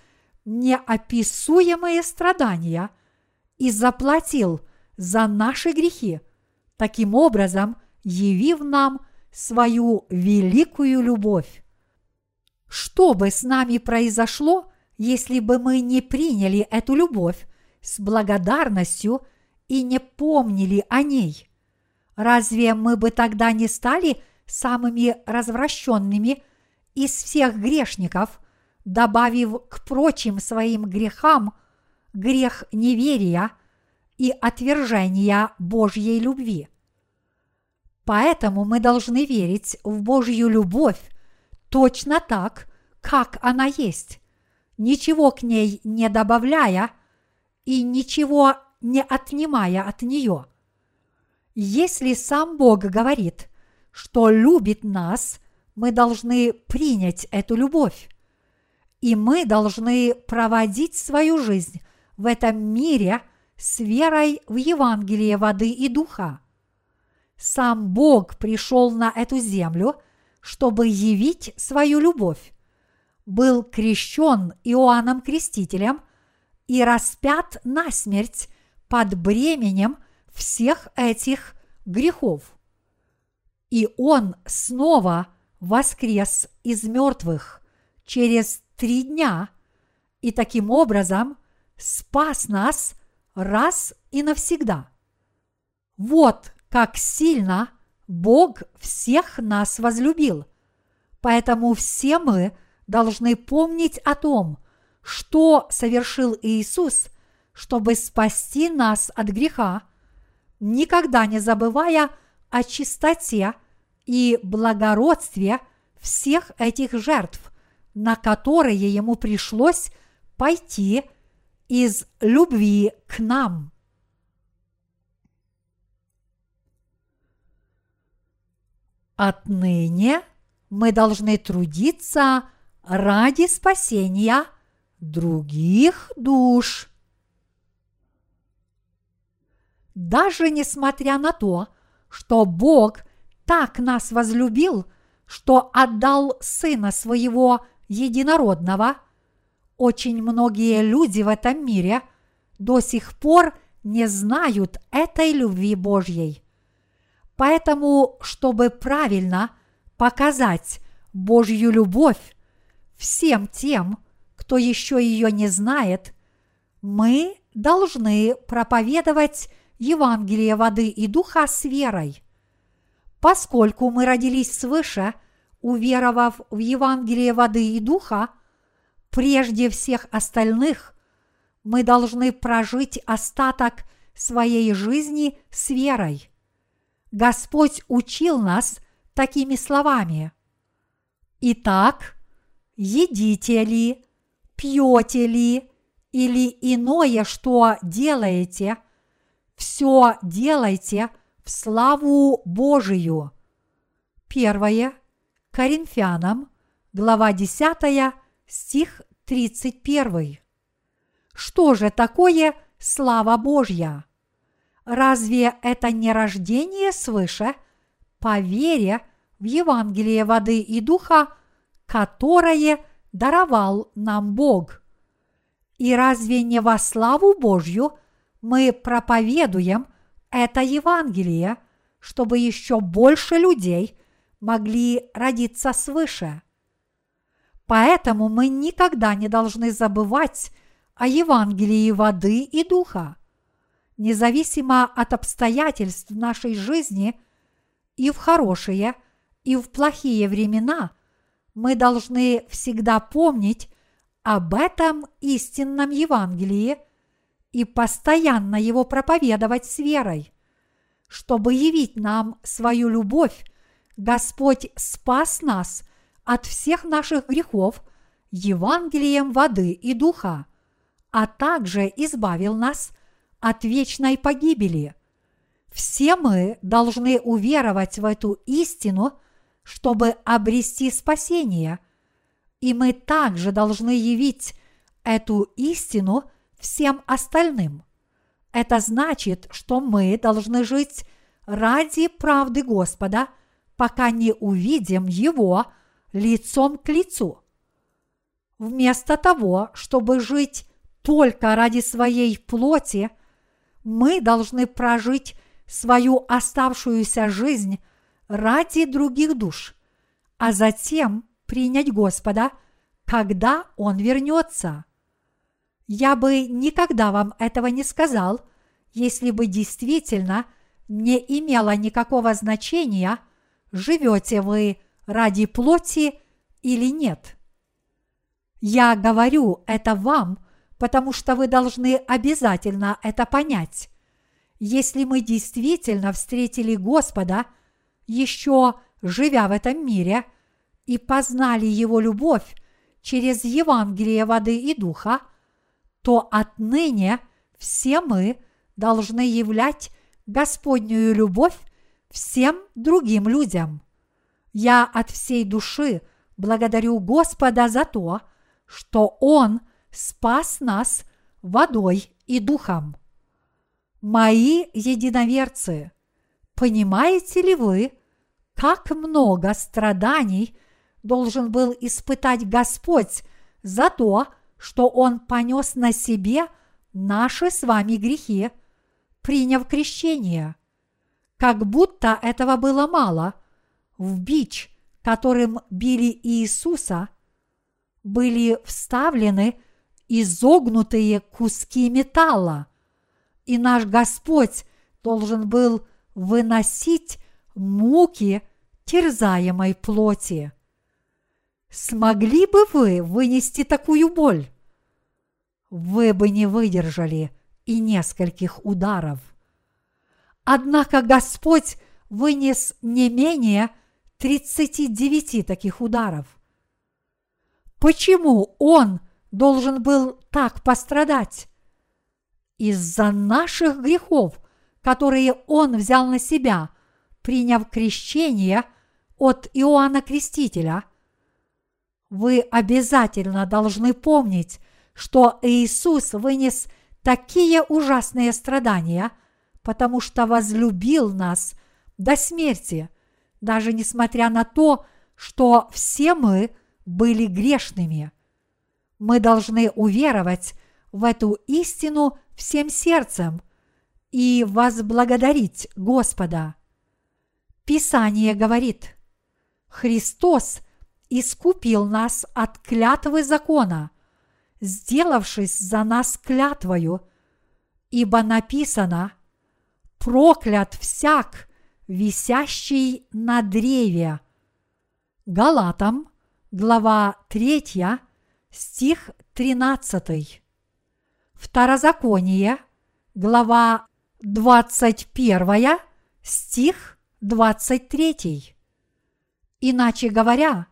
неописуемые страдания и заплатил за наши грехи, таким образом явив нам свою великую любовь. Что бы с нами произошло, если бы мы не приняли эту любовь с благодарностью и не помнили о ней? Разве мы бы тогда не стали самыми развращенными из всех грешников, добавив к прочим своим грехам грех неверия и отвержения Божьей любви? Поэтому мы должны верить в Божью любовь точно так, как она есть, ничего к ней не добавляя и ничего не отнимая от нее. Если сам Бог говорит, что любит нас, мы должны принять эту любовь. И мы должны проводить свою жизнь в этом мире с верой в Евангелие воды и духа. Сам Бог пришел на эту землю, чтобы явить свою любовь был крещен Иоанном Крестителем и распят на смерть под бременем всех этих грехов. И он снова воскрес из мертвых через три дня и таким образом спас нас раз и навсегда. Вот как сильно Бог всех нас возлюбил. Поэтому все мы – должны помнить о том, что совершил Иисус, чтобы спасти нас от греха, никогда не забывая о чистоте и благородстве всех этих жертв, на которые ему пришлось пойти из любви к нам. Отныне мы должны трудиться ради спасения других душ. Даже несмотря на то, что Бог так нас возлюбил, что отдал Сына Своего Единородного, очень многие люди в этом мире до сих пор не знают этой любви Божьей. Поэтому, чтобы правильно показать Божью любовь, всем тем, кто еще ее не знает, мы должны проповедовать Евангелие воды и духа с верой. Поскольку мы родились свыше, уверовав в Евангелие воды и духа, прежде всех остальных, мы должны прожить остаток своей жизни с верой. Господь учил нас такими словами. Итак, едите ли, пьете ли или иное, что делаете, все делайте в славу Божию. Первое Коринфянам, глава 10, стих 31. Что же такое слава Божья? Разве это не рождение свыше по вере в Евангелие воды и духа – которое даровал нам Бог. И разве не во славу Божью мы проповедуем это Евангелие, чтобы еще больше людей могли родиться свыше? Поэтому мы никогда не должны забывать о Евангелии воды и духа. Независимо от обстоятельств нашей жизни и в хорошие, и в плохие времена – мы должны всегда помнить об этом истинном Евангелии и постоянно его проповедовать с верой. Чтобы явить нам свою любовь, Господь спас нас от всех наших грехов Евангелием воды и духа, а также избавил нас от вечной погибели. Все мы должны уверовать в эту истину, чтобы обрести спасение, и мы также должны явить эту истину всем остальным. Это значит, что мы должны жить ради правды Господа, пока не увидим Его лицом к лицу. Вместо того, чтобы жить только ради своей плоти, мы должны прожить свою оставшуюся жизнь ради других душ, а затем принять Господа, когда Он вернется. Я бы никогда вам этого не сказал, если бы действительно не имело никакого значения, живете вы ради плоти или нет. Я говорю это вам, потому что вы должны обязательно это понять. Если мы действительно встретили Господа, еще живя в этом мире, и познали Его любовь через Евангелие воды и духа, то отныне все мы должны являть Господнюю любовь всем другим людям. Я от всей души благодарю Господа за то, что Он спас нас водой и духом. Мои единоверцы, понимаете ли вы, как много страданий должен был испытать Господь за то, что Он понес на себе наши с вами грехи, приняв крещение? Как будто этого было мало, в бич, которым били Иисуса, были вставлены изогнутые куски металла, и наш Господь должен был выносить муки терзаемой плоти. Смогли бы вы вынести такую боль? Вы бы не выдержали и нескольких ударов. Однако Господь вынес не менее 39 таких ударов. Почему Он должен был так пострадать? Из-за наших грехов, которые Он взял на себя, приняв крещение от Иоанна Крестителя. Вы обязательно должны помнить, что Иисус вынес такие ужасные страдания, потому что возлюбил нас до смерти, даже несмотря на то, что все мы были грешными. Мы должны уверовать в эту истину всем сердцем и возблагодарить Господа. Писание говорит, Христос искупил нас от клятвы закона, сделавшись за нас клятвою, ибо написано «Проклят всяк, висящий на древе». Галатам, глава 3, стих 13. Второзаконие, глава 21, стих 23. Иначе говоря,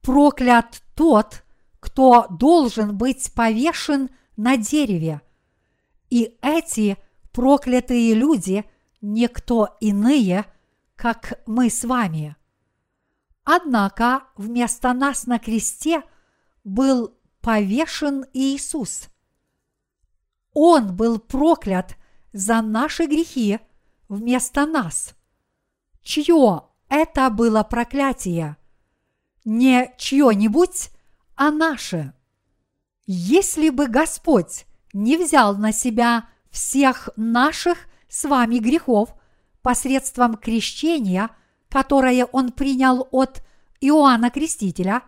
проклят тот, кто должен быть повешен на дереве. И эти проклятые люди никто иные, как мы с вами. Однако вместо нас на кресте был повешен Иисус. Он был проклят за наши грехи вместо нас. Чье это было проклятие? Не чье-нибудь, а наше. Если бы Господь не взял на себя всех наших с вами грехов посредством крещения, которое Он принял от Иоанна Крестителя,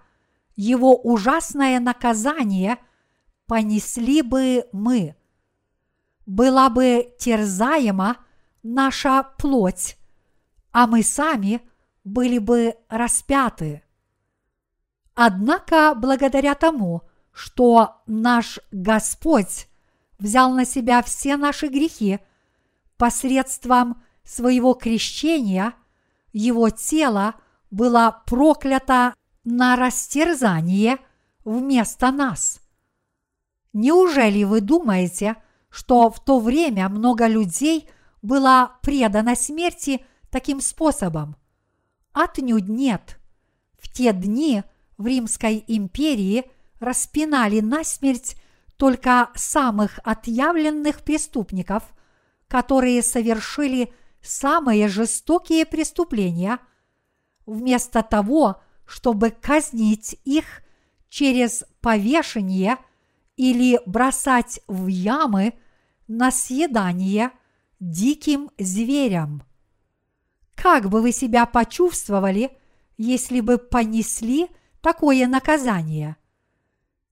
его ужасное наказание понесли бы мы. Была бы терзаема наша плоть, а мы сами были бы распяты. Однако, благодаря тому, что наш Господь взял на себя все наши грехи посредством своего крещения, его тело было проклято на растерзание вместо нас. Неужели вы думаете, что в то время много людей было предано смерти таким способом? Отнюдь нет. В те дни в Римской империи распинали насмерть только самых отъявленных преступников, которые совершили самые жестокие преступления, вместо того, чтобы казнить их через повешение или бросать в ямы на съедание диким зверям. Как бы вы себя почувствовали, если бы понесли такое наказание?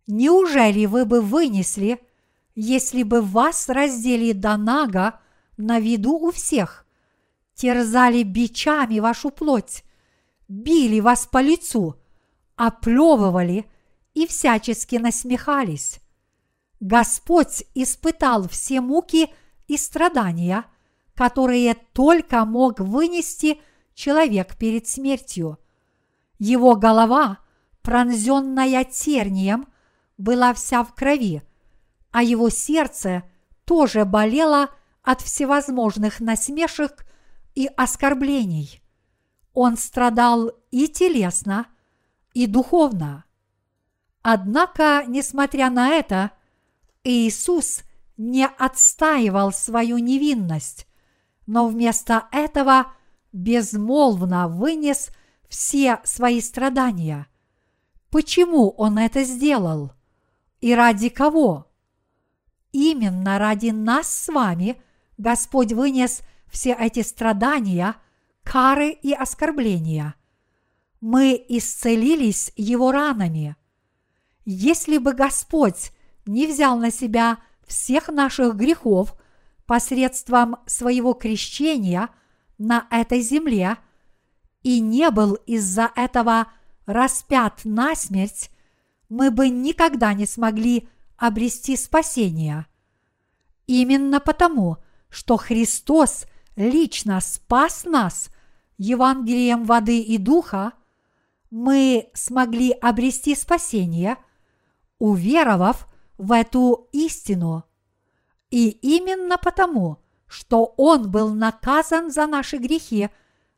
Неужели вы бы вынесли, если бы вас раздели до нага на виду у всех, терзали бичами вашу плоть, били вас по лицу, оплевывали и всячески насмехались? Господь испытал все муки и страдания, которые только мог вынести человек перед смертью. Его голова, пронзенная тернием, была вся в крови, а его сердце тоже болело от всевозможных насмешек и оскорблений. Он страдал и телесно, и духовно. Однако, несмотря на это, Иисус не отстаивал свою невинность, но вместо этого безмолвно вынес все свои страдания. Почему он это сделал? И ради кого? Именно ради нас с вами Господь вынес все эти страдания, кары и оскорбления. Мы исцелились Его ранами. Если бы Господь не взял на себя всех наших грехов посредством своего крещения на этой земле и не был из-за этого распят на смерть, мы бы никогда не смогли обрести спасение. Именно потому, что Христос лично спас нас Евангелием воды и духа, мы смогли обрести спасение, уверовав в эту истину. И именно потому, что Он был наказан за наши грехи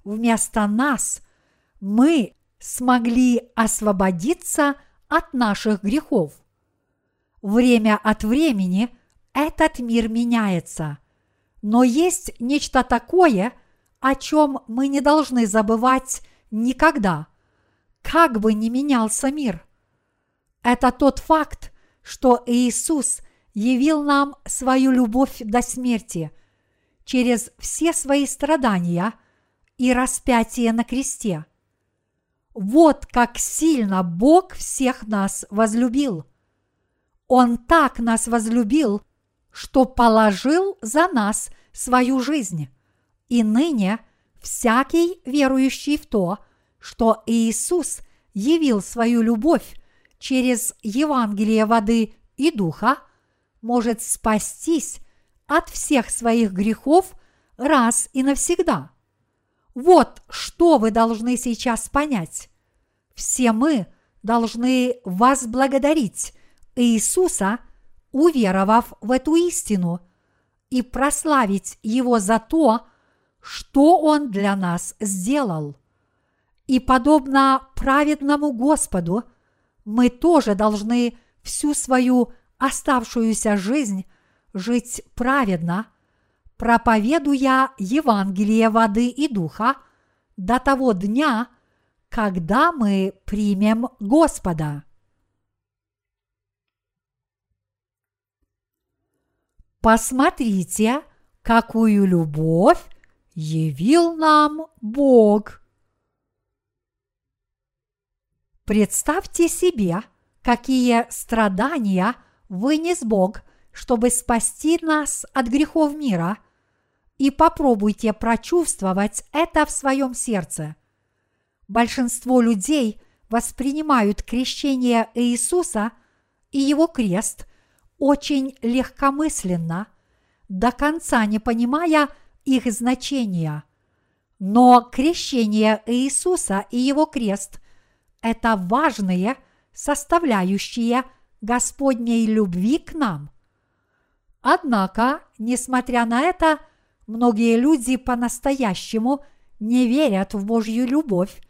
вместо нас, мы смогли освободиться от наших грехов. Время от времени этот мир меняется, но есть нечто такое, о чем мы не должны забывать никогда, как бы ни менялся мир. Это тот факт, что Иисус явил нам свою любовь до смерти через все свои страдания и распятие на кресте – вот как сильно Бог всех нас возлюбил. Он так нас возлюбил, что положил за нас свою жизнь. И ныне всякий верующий в то, что Иисус явил свою любовь через Евангелие воды и духа, может спастись от всех своих грехов раз и навсегда – вот что вы должны сейчас понять. Все мы должны возблагодарить Иисуса, уверовав в эту истину, и прославить Его за то, что Он для нас сделал. И подобно праведному Господу, мы тоже должны всю свою оставшуюся жизнь жить праведно – проповедуя Евангелие воды и духа до того дня, когда мы примем Господа. Посмотрите, какую любовь явил нам Бог. Представьте себе, какие страдания вынес Бог, чтобы спасти нас от грехов мира – и попробуйте прочувствовать это в своем сердце. Большинство людей воспринимают крещение Иисуса и его крест очень легкомысленно, до конца не понимая их значения. Но крещение Иисуса и его крест – это важные составляющие Господней любви к нам. Однако, несмотря на это, многие люди по-настоящему не верят в Божью любовь,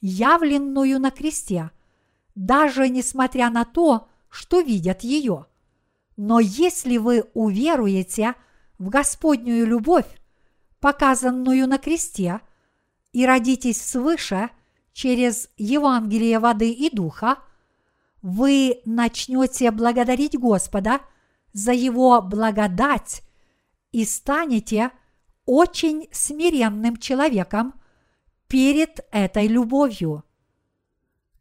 явленную на кресте, даже несмотря на то, что видят ее. Но если вы уверуете в Господнюю любовь, показанную на кресте, и родитесь свыше через Евангелие воды и духа, вы начнете благодарить Господа за Его благодать и станете очень смиренным человеком перед этой любовью.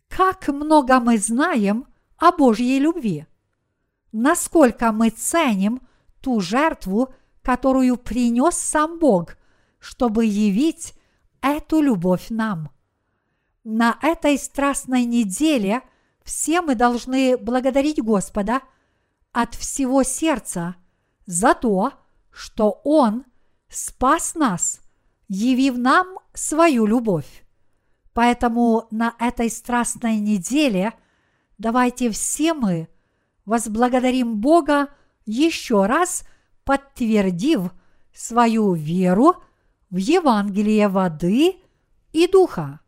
Как много мы знаем о Божьей любви! Насколько мы ценим ту жертву, которую принес сам Бог, чтобы явить эту любовь нам. На этой страстной неделе все мы должны благодарить Господа от всего сердца за то, что Он спас нас, явив нам свою любовь. Поэтому на этой страстной неделе давайте все мы возблагодарим Бога еще раз, подтвердив свою веру в Евангелие воды и духа.